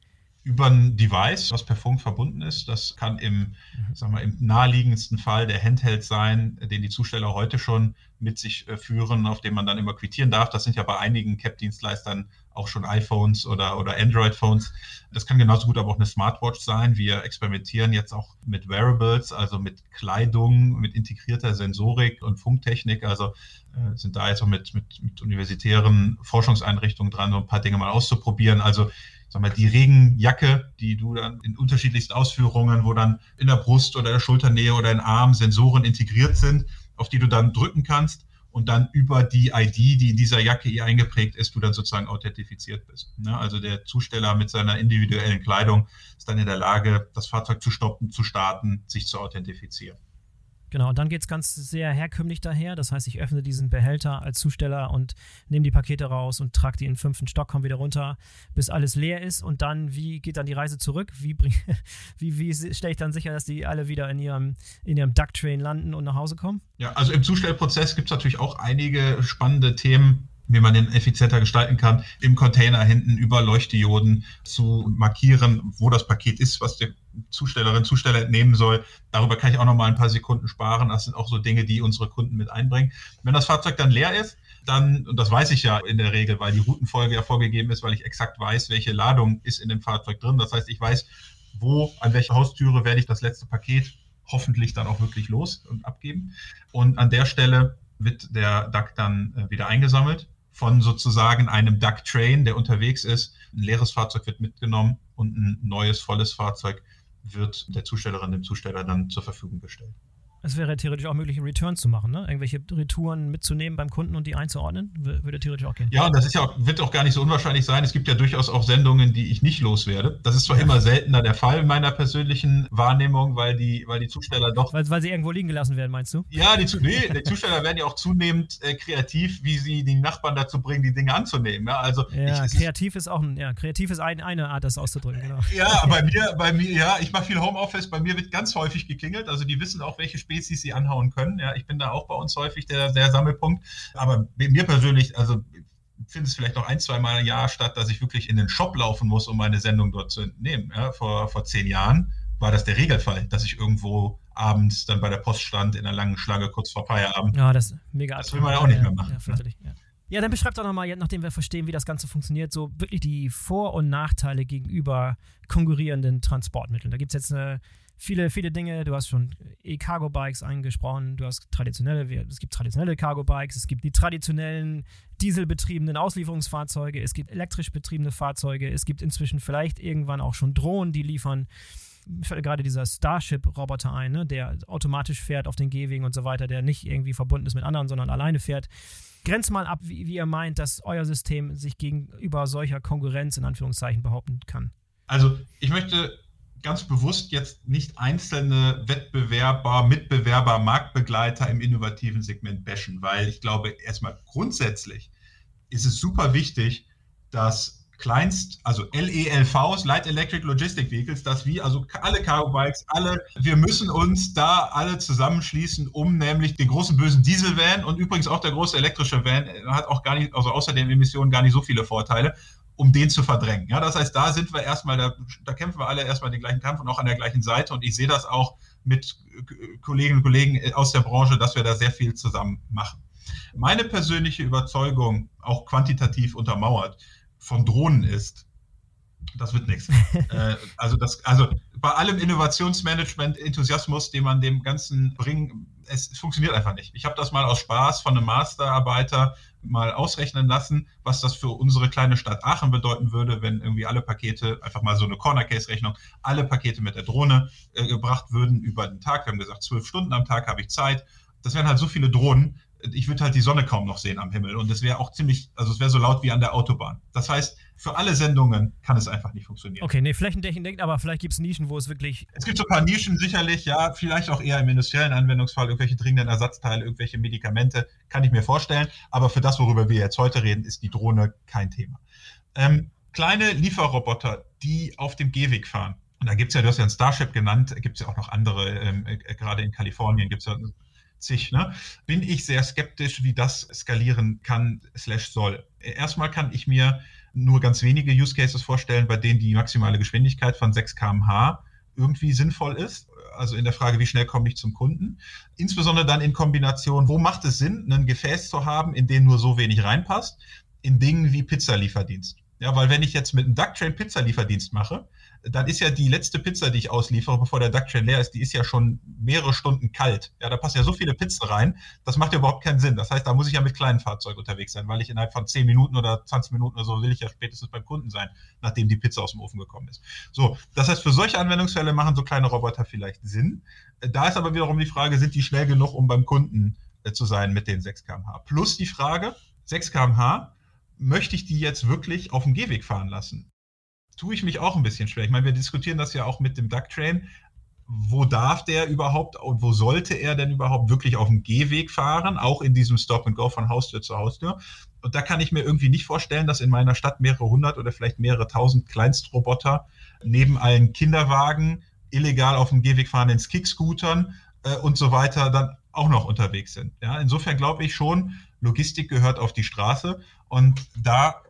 Über ein Device, was per Funk verbunden ist. Das kann im, mhm. sag mal, im naheliegendsten Fall der Handheld sein, den die Zusteller heute schon mit sich äh, führen, auf dem man dann immer quittieren darf. Das sind ja bei einigen CAP-Dienstleistern auch schon iPhones oder, oder Android-Phones. Das kann genauso gut aber auch eine Smartwatch sein. Wir experimentieren jetzt auch mit Wearables, also mit Kleidung, mit integrierter Sensorik und Funktechnik. Also äh, sind da jetzt auch mit, mit, mit universitären Forschungseinrichtungen dran, so ein paar Dinge mal auszuprobieren. Also sag mal, die Regenjacke, die du dann in unterschiedlichsten Ausführungen, wo dann in der Brust oder der Schulternähe oder im Arm Sensoren integriert sind, auf die du dann drücken kannst und dann über die ID, die in dieser Jacke hier eingeprägt ist, du dann sozusagen authentifiziert bist. Ne? Also der Zusteller mit seiner individuellen Kleidung ist dann in der Lage, das Fahrzeug zu stoppen, zu starten, sich zu authentifizieren. Genau, und dann geht es ganz sehr herkömmlich daher. Das heißt, ich öffne diesen Behälter als Zusteller und nehme die Pakete raus und trage die in den fünften Stock, komme wieder runter, bis alles leer ist. Und dann, wie geht dann die Reise zurück? Wie, wie, wie stelle ich dann sicher, dass die alle wieder in ihrem, in ihrem Ducktrain landen und nach Hause kommen? Ja, also im Zustellprozess gibt es natürlich auch einige spannende Themen wie man den effizienter gestalten kann, im Container hinten über Leuchtdioden zu markieren, wo das Paket ist, was der Zustellerin, Zusteller entnehmen soll. Darüber kann ich auch noch mal ein paar Sekunden sparen. Das sind auch so Dinge, die unsere Kunden mit einbringen. Wenn das Fahrzeug dann leer ist, dann, und das weiß ich ja in der Regel, weil die Routenfolge ja vorgegeben ist, weil ich exakt weiß, welche Ladung ist in dem Fahrzeug drin. Das heißt, ich weiß, wo, an welcher Haustüre werde ich das letzte Paket hoffentlich dann auch wirklich los und abgeben. Und an der Stelle wird der DAC dann äh, wieder eingesammelt von sozusagen einem Duck Train, der unterwegs ist. Ein leeres Fahrzeug wird mitgenommen und ein neues, volles Fahrzeug wird der Zustellerin, dem Zusteller dann zur Verfügung gestellt. Es wäre theoretisch auch möglich, Returns zu machen, ne? Irgendwelche Retouren mitzunehmen beim Kunden und die einzuordnen, würde theoretisch auch gehen. Ja, und das ist ja auch, wird auch gar nicht so unwahrscheinlich sein. Es gibt ja durchaus auch Sendungen, die ich nicht loswerde. Das ist zwar ja. immer seltener der Fall in meiner persönlichen Wahrnehmung, weil die, weil die Zusteller doch. Weil, weil sie irgendwo liegen gelassen werden, meinst du? Ja, die, nee, die Zusteller werden ja auch zunehmend äh, kreativ, wie sie die Nachbarn dazu bringen, die Dinge anzunehmen. Ja, also ja, ich, kreativ ist auch ein, ja, kreativ ist ein, eine Art, das auszudrücken, genau. Ja, bei mir, bei mir, ja, ich mache viel Homeoffice, bei mir wird ganz häufig geklingelt. Also die wissen auch, welche Spezies sie anhauen können. Ja, ich bin da auch bei uns häufig der, der Sammelpunkt. Aber mir persönlich, also findet es vielleicht noch ein, zwei Mal im Jahr statt, dass ich wirklich in den Shop laufen muss, um meine Sendung dort zu entnehmen. Ja, vor, vor zehn Jahren war das der Regelfall, dass ich irgendwo abends dann bei der Post stand in einer langen Schlange kurz vor Feierabend. Ja, das ist mega Das will man ja auch nicht mehr machen. Ja, ja. ja, dann beschreibt doch nochmal, nachdem wir verstehen, wie das Ganze funktioniert, so wirklich die Vor- und Nachteile gegenüber konkurrierenden Transportmitteln. Da gibt es jetzt eine viele, viele Dinge. Du hast schon E-Cargo-Bikes angesprochen, du hast traditionelle, es gibt traditionelle Cargo-Bikes, es gibt die traditionellen dieselbetriebenen Auslieferungsfahrzeuge, es gibt elektrisch betriebene Fahrzeuge, es gibt inzwischen vielleicht irgendwann auch schon Drohnen, die liefern. Mir fällt gerade dieser Starship-Roboter ein, ne, der automatisch fährt auf den Gehwegen und so weiter, der nicht irgendwie verbunden ist mit anderen, sondern alleine fährt. Grenzt mal ab, wie, wie ihr meint, dass euer System sich gegenüber solcher Konkurrenz in Anführungszeichen behaupten kann. Also ich möchte ganz bewusst jetzt nicht einzelne Wettbewerber, Mitbewerber, Marktbegleiter im innovativen Segment bashen, weil ich glaube, erstmal grundsätzlich ist es super wichtig, dass Kleinst, also LELVs, Light Electric Logistic Vehicles, dass wir, also alle Cargo Bikes, alle, wir müssen uns da alle zusammenschließen, um nämlich den großen bösen Diesel-Van und übrigens auch der große elektrische Van hat auch gar nicht, also außer den Emissionen gar nicht so viele Vorteile, um den zu verdrängen. Ja, das heißt, da sind wir erstmal, da, da kämpfen wir alle erstmal den gleichen Kampf und auch an der gleichen Seite und ich sehe das auch mit Kolleginnen und Kollegen aus der Branche, dass wir da sehr viel zusammen machen. Meine persönliche Überzeugung, auch quantitativ untermauert, von Drohnen ist, das wird nichts. äh, also, das, also bei allem Innovationsmanagement, Enthusiasmus, den man dem Ganzen bringt, es, es funktioniert einfach nicht. Ich habe das mal aus Spaß von einem Masterarbeiter mal ausrechnen lassen, was das für unsere kleine Stadt Aachen bedeuten würde, wenn irgendwie alle Pakete, einfach mal so eine Corner Case Rechnung, alle Pakete mit der Drohne äh, gebracht würden über den Tag. Wir haben gesagt, zwölf Stunden am Tag habe ich Zeit. Das wären halt so viele Drohnen, ich würde halt die Sonne kaum noch sehen am Himmel und es wäre auch ziemlich, also es wäre so laut wie an der Autobahn. Das heißt, für alle Sendungen kann es einfach nicht funktionieren. Okay, nee, flächendeckend, aber vielleicht gibt es Nischen, wo es wirklich. Es gibt so ein paar Nischen sicherlich, ja, vielleicht auch eher im industriellen Anwendungsfall, irgendwelche dringenden Ersatzteile, irgendwelche Medikamente, kann ich mir vorstellen. Aber für das, worüber wir jetzt heute reden, ist die Drohne kein Thema. Ähm, kleine Lieferroboter, die auf dem Gehweg fahren. Und da gibt es ja, du hast ja ein Starship genannt, gibt es ja auch noch andere, ähm, äh, gerade in Kalifornien gibt es ja zig, ne, bin ich sehr skeptisch, wie das skalieren kann, slash soll. Erstmal kann ich mir nur ganz wenige Use Cases vorstellen, bei denen die maximale Geschwindigkeit von 6 km/h irgendwie sinnvoll ist. Also in der Frage, wie schnell komme ich zum Kunden. Insbesondere dann in Kombination, wo macht es Sinn, ein Gefäß zu haben, in den nur so wenig reinpasst, in Dingen wie Pizzalieferdienst. Ja, weil wenn ich jetzt mit einem Ducktrain Pizzalieferdienst mache, dann ist ja die letzte Pizza, die ich ausliefere, bevor der Ducktrain leer ist, die ist ja schon mehrere Stunden kalt. Ja, da passen ja so viele Pizzen rein, das macht ja überhaupt keinen Sinn. Das heißt, da muss ich ja mit kleinen Fahrzeugen unterwegs sein, weil ich innerhalb von 10 Minuten oder 20 Minuten oder so will ich ja spätestens beim Kunden sein, nachdem die Pizza aus dem Ofen gekommen ist. So, das heißt, für solche Anwendungsfälle machen so kleine Roboter vielleicht Sinn. Da ist aber wiederum die Frage, sind die schnell genug, um beim Kunden äh, zu sein mit den 6 kmh? Plus die Frage, 6 kmh, möchte ich die jetzt wirklich auf dem Gehweg fahren lassen? Tue ich mich auch ein bisschen schwer. Ich meine, wir diskutieren das ja auch mit dem Duck Train. Wo darf der überhaupt und wo sollte er denn überhaupt wirklich auf dem Gehweg fahren, auch in diesem Stop and Go von Haustür zu Haustür? Und da kann ich mir irgendwie nicht vorstellen, dass in meiner Stadt mehrere hundert oder vielleicht mehrere tausend Kleinstroboter neben allen Kinderwagen illegal auf dem Gehweg fahrenden Kickscootern äh, und so weiter dann auch noch unterwegs sind. Ja, insofern glaube ich schon, Logistik gehört auf die Straße und da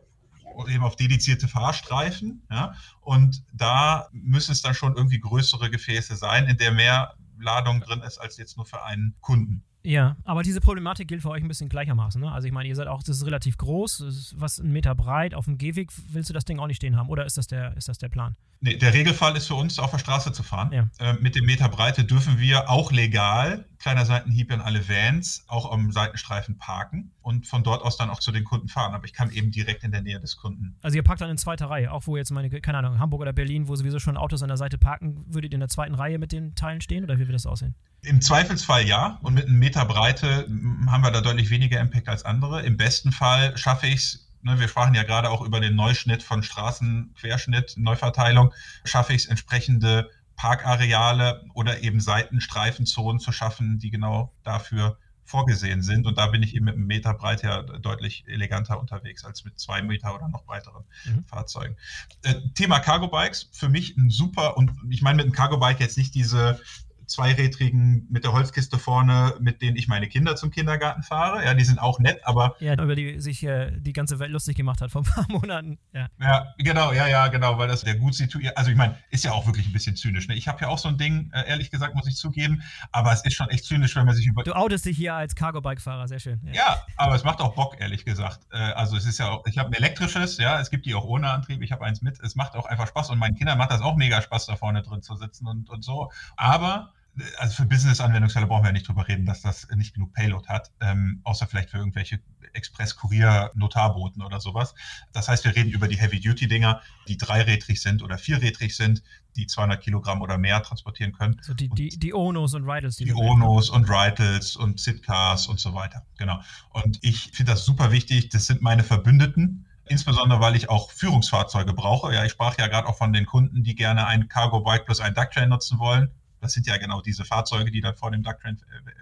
eben auf dedizierte Fahrstreifen. Ja? Und da müssen es dann schon irgendwie größere Gefäße sein, in der mehr Ladung drin ist als jetzt nur für einen Kunden. Ja, aber diese Problematik gilt für euch ein bisschen gleichermaßen. Ne? Also ich meine, ihr seid auch, das ist relativ groß, ist was ein Meter breit. Auf dem Gehweg willst du das Ding auch nicht stehen haben, oder ist das der, ist das der Plan? Nee, der Regelfall ist für uns, auf der Straße zu fahren. Ja. Äh, mit dem Meter Breite dürfen wir auch legal, kleiner Seitenhieb in alle Vans, auch am Seitenstreifen parken und von dort aus dann auch zu den Kunden fahren. Aber ich kann eben direkt in der Nähe des Kunden. Also ihr parkt dann in zweiter Reihe, auch wo jetzt meine, keine Ahnung, Hamburg oder Berlin, wo sowieso schon Autos an der Seite parken, würdet ihr in der zweiten Reihe mit den Teilen stehen oder wie wird das aussehen? Im Zweifelsfall ja. Und mit einem Meter Breite haben wir da deutlich weniger Impact als andere. Im besten Fall schaffe ich es, ne, wir sprachen ja gerade auch über den Neuschnitt von Straßenquerschnitt, Neuverteilung, schaffe ich es, entsprechende Parkareale oder eben Seitenstreifenzonen zu schaffen, die genau dafür vorgesehen sind. Und da bin ich eben mit einem Meter Breite ja deutlich eleganter unterwegs als mit zwei Meter oder noch breiteren mhm. Fahrzeugen. Äh, Thema Cargo Bikes, für mich ein super, und ich meine mit einem Cargo Bike jetzt nicht diese zweirädrigen mit der Holzkiste vorne, mit denen ich meine Kinder zum Kindergarten fahre. Ja, die sind auch nett, aber. Ja, über die sich äh, die ganze Welt lustig gemacht hat vor ein paar Monaten. Ja. ja, genau, ja, ja, genau, weil das der gut situiert. Also ich meine, ist ja auch wirklich ein bisschen zynisch. Ne? Ich habe ja auch so ein Ding, äh, ehrlich gesagt, muss ich zugeben, aber es ist schon echt zynisch, wenn man sich über. Du outest dich hier als Cargo-Bike-Fahrer, sehr schön. Ja. ja. aber es macht auch Bock, ehrlich gesagt. Äh, also es ist ja auch, ich habe ein elektrisches, ja, es gibt die auch ohne Antrieb, ich habe eins mit. Es macht auch einfach Spaß und meinen Kindern macht das auch mega Spaß, da vorne drin zu sitzen und, und so. Aber also für Business-Anwendungsfälle brauchen wir ja nicht drüber reden, dass das nicht genug Payload hat, ähm, außer vielleicht für irgendwelche Express-Kurier-Notarboten oder sowas. Das heißt, wir reden über die Heavy-Duty-Dinger, die dreirädrig sind oder vierrädrig sind, die 200 Kilogramm oder mehr transportieren können. Also die, die, die Onos und Ridles. Die, die Onos und Ridles und Sitcars und so weiter. Genau. Und ich finde das super wichtig. Das sind meine Verbündeten insbesondere weil ich auch Führungsfahrzeuge brauche. Ja, ich sprach ja gerade auch von den Kunden, die gerne ein Cargo Bike plus ein Duck Train nutzen wollen. Das sind ja genau diese Fahrzeuge, die dann vor dem Duck Train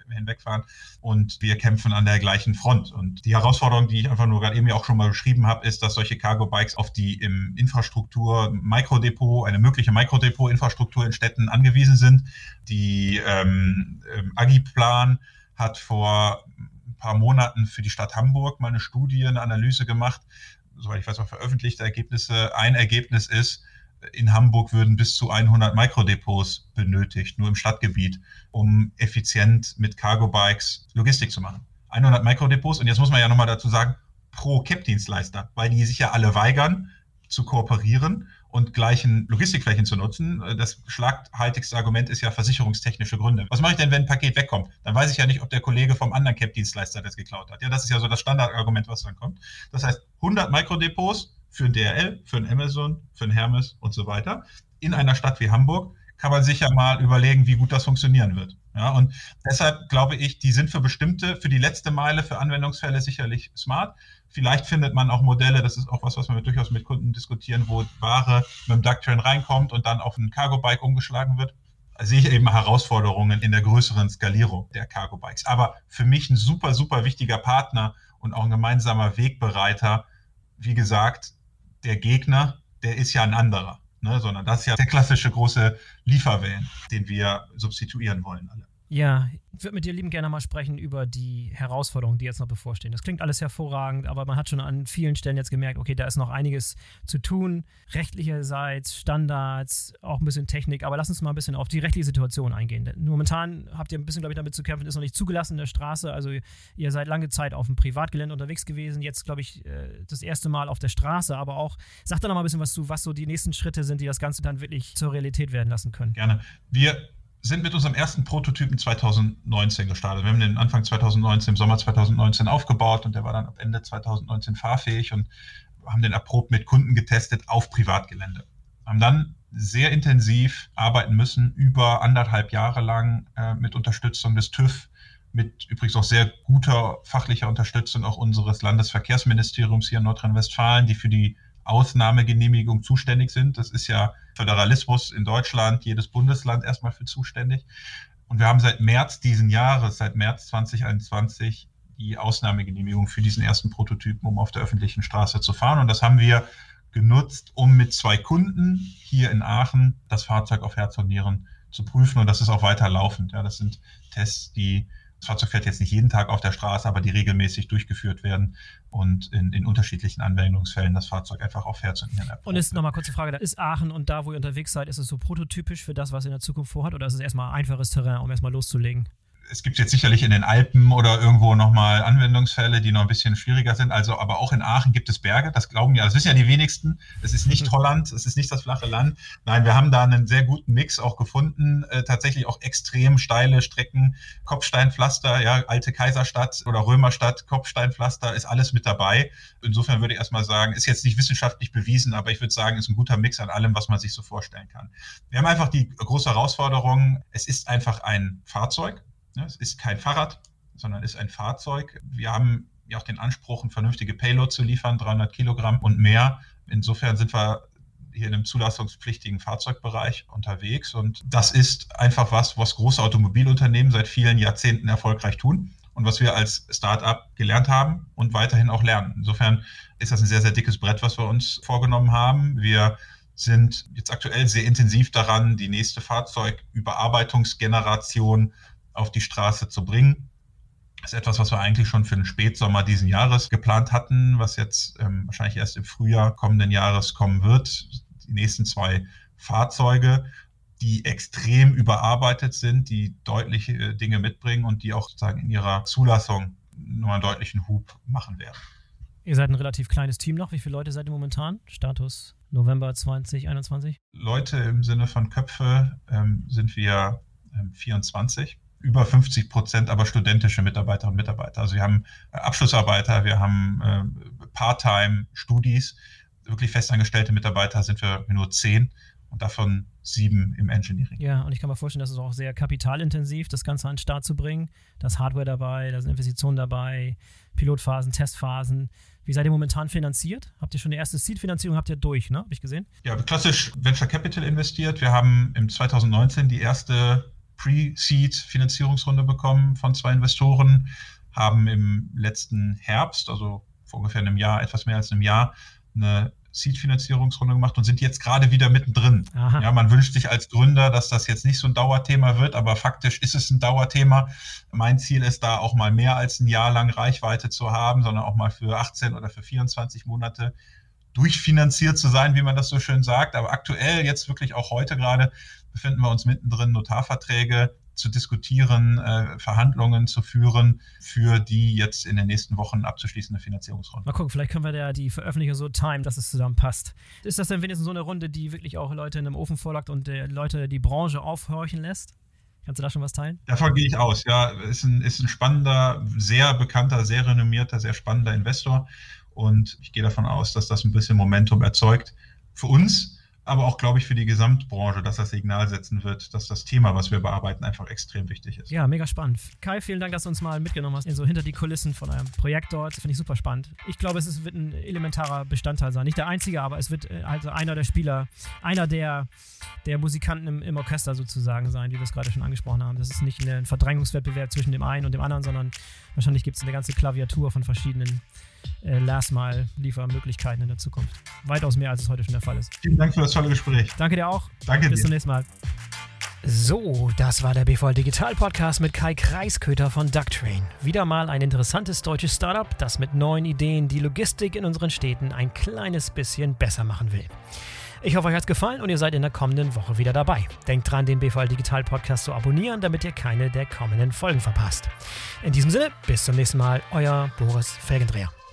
äh, hinwegfahren. Und wir kämpfen an der gleichen Front. Und die Herausforderung, die ich einfach nur gerade eben ja auch schon mal beschrieben habe, ist, dass solche Cargo Bikes auf die im Infrastruktur Mikrodepot, eine mögliche Mikrodepot-Infrastruktur in Städten angewiesen sind. Die ähm, ähm Agiplan hat vor ein paar Monaten für die Stadt Hamburg mal eine Studie, eine Analyse gemacht, soweit ich weiß, auch veröffentlichte Ergebnisse. Ein Ergebnis ist, in Hamburg würden bis zu 100 Mikrodepots benötigt, nur im Stadtgebiet, um effizient mit Cargo-Bikes Logistik zu machen. 100 Mikrodepots und jetzt muss man ja nochmal dazu sagen, pro CAP-Dienstleister, weil die sich ja alle weigern zu kooperieren und gleichen Logistikflächen zu nutzen. Das schlaghaltigste Argument ist ja versicherungstechnische Gründe. Was mache ich denn, wenn ein Paket wegkommt? Dann weiß ich ja nicht, ob der Kollege vom anderen CAP-Dienstleister das geklaut hat. Ja, das ist ja so das Standardargument, was dann kommt. Das heißt, 100 Mikrodepots für ein DRL, für ein Amazon, für ein Hermes und so weiter. In einer Stadt wie Hamburg kann man sich ja mal überlegen, wie gut das funktionieren wird. Ja, und deshalb glaube ich, die sind für bestimmte, für die letzte Meile, für Anwendungsfälle sicherlich smart. Vielleicht findet man auch Modelle, das ist auch was, was wir durchaus mit Kunden diskutieren, wo Ware mit dem Ducktrain reinkommt und dann auf ein Cargo-Bike umgeschlagen wird. Da sehe ich eben Herausforderungen in der größeren Skalierung der Cargo-Bikes. Aber für mich ein super, super wichtiger Partner und auch ein gemeinsamer Wegbereiter. Wie gesagt, der Gegner, der ist ja ein anderer, ne? sondern das ist ja der klassische große Lieferwellen, den wir substituieren wollen alle. Ja, ich würde mit dir lieben gerne mal sprechen über die Herausforderungen, die jetzt noch bevorstehen. Das klingt alles hervorragend, aber man hat schon an vielen Stellen jetzt gemerkt, okay, da ist noch einiges zu tun. Rechtlicherseits, Standards, auch ein bisschen Technik. Aber lass uns mal ein bisschen auf die rechtliche Situation eingehen. Denn momentan habt ihr ein bisschen, glaube ich, damit zu kämpfen, ist noch nicht zugelassen in der Straße. Also ihr seid lange Zeit auf dem Privatgelände unterwegs gewesen. Jetzt, glaube ich, äh, das erste Mal auf der Straße. Aber auch, sag da noch mal ein bisschen was zu, was so die nächsten Schritte sind, die das Ganze dann wirklich zur Realität werden lassen können. Gerne. Wir sind mit unserem ersten Prototypen 2019 gestartet. Wir haben den Anfang 2019, im Sommer 2019 aufgebaut und der war dann ab Ende 2019 fahrfähig und haben den erprobt mit Kunden getestet auf Privatgelände. Haben dann sehr intensiv arbeiten müssen, über anderthalb Jahre lang äh, mit Unterstützung des TÜV, mit übrigens auch sehr guter fachlicher Unterstützung auch unseres Landesverkehrsministeriums hier in Nordrhein-Westfalen, die für die Ausnahmegenehmigung zuständig sind. Das ist ja Föderalismus in Deutschland, jedes Bundesland erstmal für zuständig. Und wir haben seit März diesen Jahres, seit März 2021, die Ausnahmegenehmigung für diesen ersten Prototypen, um auf der öffentlichen Straße zu fahren. Und das haben wir genutzt, um mit zwei Kunden hier in Aachen das Fahrzeug auf Herz und Nieren zu prüfen. Und das ist auch weiter laufend. Ja, das sind Tests, die das Fahrzeug fährt jetzt nicht jeden Tag auf der Straße, aber die regelmäßig durchgeführt werden und in, in unterschiedlichen Anwendungsfällen das Fahrzeug einfach auf Herz und Nieren erprobt. Und ist nochmal kurze Frage, ist Aachen und da, wo ihr unterwegs seid, ist es so prototypisch für das, was ihr in der Zukunft vorhat oder ist es erstmal einfaches Terrain, um erstmal loszulegen? Es gibt jetzt sicherlich in den Alpen oder irgendwo nochmal Anwendungsfälle, die noch ein bisschen schwieriger sind. Also, aber auch in Aachen gibt es Berge. Das glauben ja, das wissen ja die wenigsten. Es ist nicht Holland, es ist nicht das flache Land. Nein, wir haben da einen sehr guten Mix auch gefunden. Äh, tatsächlich auch extrem steile Strecken, Kopfsteinpflaster, ja, alte Kaiserstadt oder Römerstadt, Kopfsteinpflaster, ist alles mit dabei. Insofern würde ich erstmal sagen, ist jetzt nicht wissenschaftlich bewiesen, aber ich würde sagen, ist ein guter Mix an allem, was man sich so vorstellen kann. Wir haben einfach die große Herausforderung, es ist einfach ein Fahrzeug es ist kein Fahrrad, sondern ist ein Fahrzeug. Wir haben ja auch den Anspruch, eine vernünftige Payload zu liefern, 300 Kilogramm und mehr. Insofern sind wir hier in einem zulassungspflichtigen Fahrzeugbereich unterwegs. Und das ist einfach was, was große Automobilunternehmen seit vielen Jahrzehnten erfolgreich tun und was wir als Start-up gelernt haben und weiterhin auch lernen. Insofern ist das ein sehr, sehr dickes Brett, was wir uns vorgenommen haben. Wir sind jetzt aktuell sehr intensiv daran, die nächste Fahrzeugüberarbeitungsgeneration auf die Straße zu bringen. Das ist etwas, was wir eigentlich schon für den Spätsommer diesen Jahres geplant hatten, was jetzt ähm, wahrscheinlich erst im Frühjahr kommenden Jahres kommen wird. Die nächsten zwei Fahrzeuge, die extrem überarbeitet sind, die deutliche äh, Dinge mitbringen und die auch sozusagen in ihrer Zulassung nur einen deutlichen Hub machen werden. Ihr seid ein relativ kleines Team noch. Wie viele Leute seid ihr momentan? Status November 2021? Leute im Sinne von Köpfe ähm, sind wir ähm, 24 über 50 Prozent aber studentische Mitarbeiterinnen und Mitarbeiter. Also wir haben äh, Abschlussarbeiter, wir haben äh, Part-Time-Studis, wirklich festangestellte Mitarbeiter sind wir nur zehn. und davon sieben im Engineering. Ja, und ich kann mir vorstellen, das ist auch sehr kapitalintensiv, das Ganze an den Start zu bringen. Da ist Hardware dabei, da sind Investitionen dabei, Pilotphasen, Testphasen. Wie seid ihr momentan finanziert? Habt ihr schon die erste Seed-Finanzierung habt ihr durch, ne? Habe ich gesehen? Ja, klassisch Venture Capital investiert. Wir haben im 2019 die erste Pre-Seed-Finanzierungsrunde bekommen von zwei Investoren, haben im letzten Herbst, also vor ungefähr einem Jahr, etwas mehr als einem Jahr, eine Seed-Finanzierungsrunde gemacht und sind jetzt gerade wieder mittendrin. Aha. Ja, man wünscht sich als Gründer, dass das jetzt nicht so ein Dauerthema wird, aber faktisch ist es ein Dauerthema. Mein Ziel ist da auch mal mehr als ein Jahr lang Reichweite zu haben, sondern auch mal für 18 oder für 24 Monate durchfinanziert zu sein, wie man das so schön sagt. Aber aktuell, jetzt wirklich auch heute gerade, befinden wir uns mittendrin, Notarverträge zu diskutieren, äh, Verhandlungen zu führen für die jetzt in den nächsten Wochen abzuschließende Finanzierungsrunde. Mal gucken, vielleicht können wir ja die Veröffentlichung so timen, dass es zusammenpasst. Ist das denn wenigstens so eine Runde, die wirklich auch Leute in einem Ofen vorlagt und äh, Leute die Branche aufhorchen lässt? Kannst du da schon was teilen? Davon gehe ich aus, ja. Ist ein, ist ein spannender, sehr bekannter, sehr renommierter, sehr spannender Investor. Und ich gehe davon aus, dass das ein bisschen Momentum erzeugt für uns, aber auch, glaube ich, für die Gesamtbranche, dass das Signal setzen wird, dass das Thema, was wir bearbeiten, einfach extrem wichtig ist. Ja, mega spannend. Kai, vielen Dank, dass du uns mal mitgenommen hast, so hinter die Kulissen von eurem Projekt dort. Finde ich super spannend. Ich glaube, es wird ein elementarer Bestandteil sein. Nicht der einzige, aber es wird also einer der Spieler, einer der, der Musikanten im, im Orchester sozusagen sein, wie wir es gerade schon angesprochen haben. Das ist nicht ein Verdrängungswettbewerb zwischen dem einen und dem anderen, sondern wahrscheinlich gibt es eine ganze Klaviatur von verschiedenen äh, Last-Mile-Liefermöglichkeiten in der Zukunft. Weitaus mehr, als es heute schon der Fall ist. Vielen Dank für das tolle Gespräch. Danke dir auch. Danke Bis dir. zum nächsten Mal. So, das war der BVL Digital Podcast mit Kai Kreisköter von Ducktrain. Wieder mal ein interessantes deutsches Startup, das mit neuen Ideen die Logistik in unseren Städten ein kleines bisschen besser machen will. Ich hoffe, euch hat es gefallen und ihr seid in der kommenden Woche wieder dabei. Denkt dran, den BVL Digital Podcast zu abonnieren, damit ihr keine der kommenden Folgen verpasst. In diesem Sinne, bis zum nächsten Mal, euer Boris Felgendreher.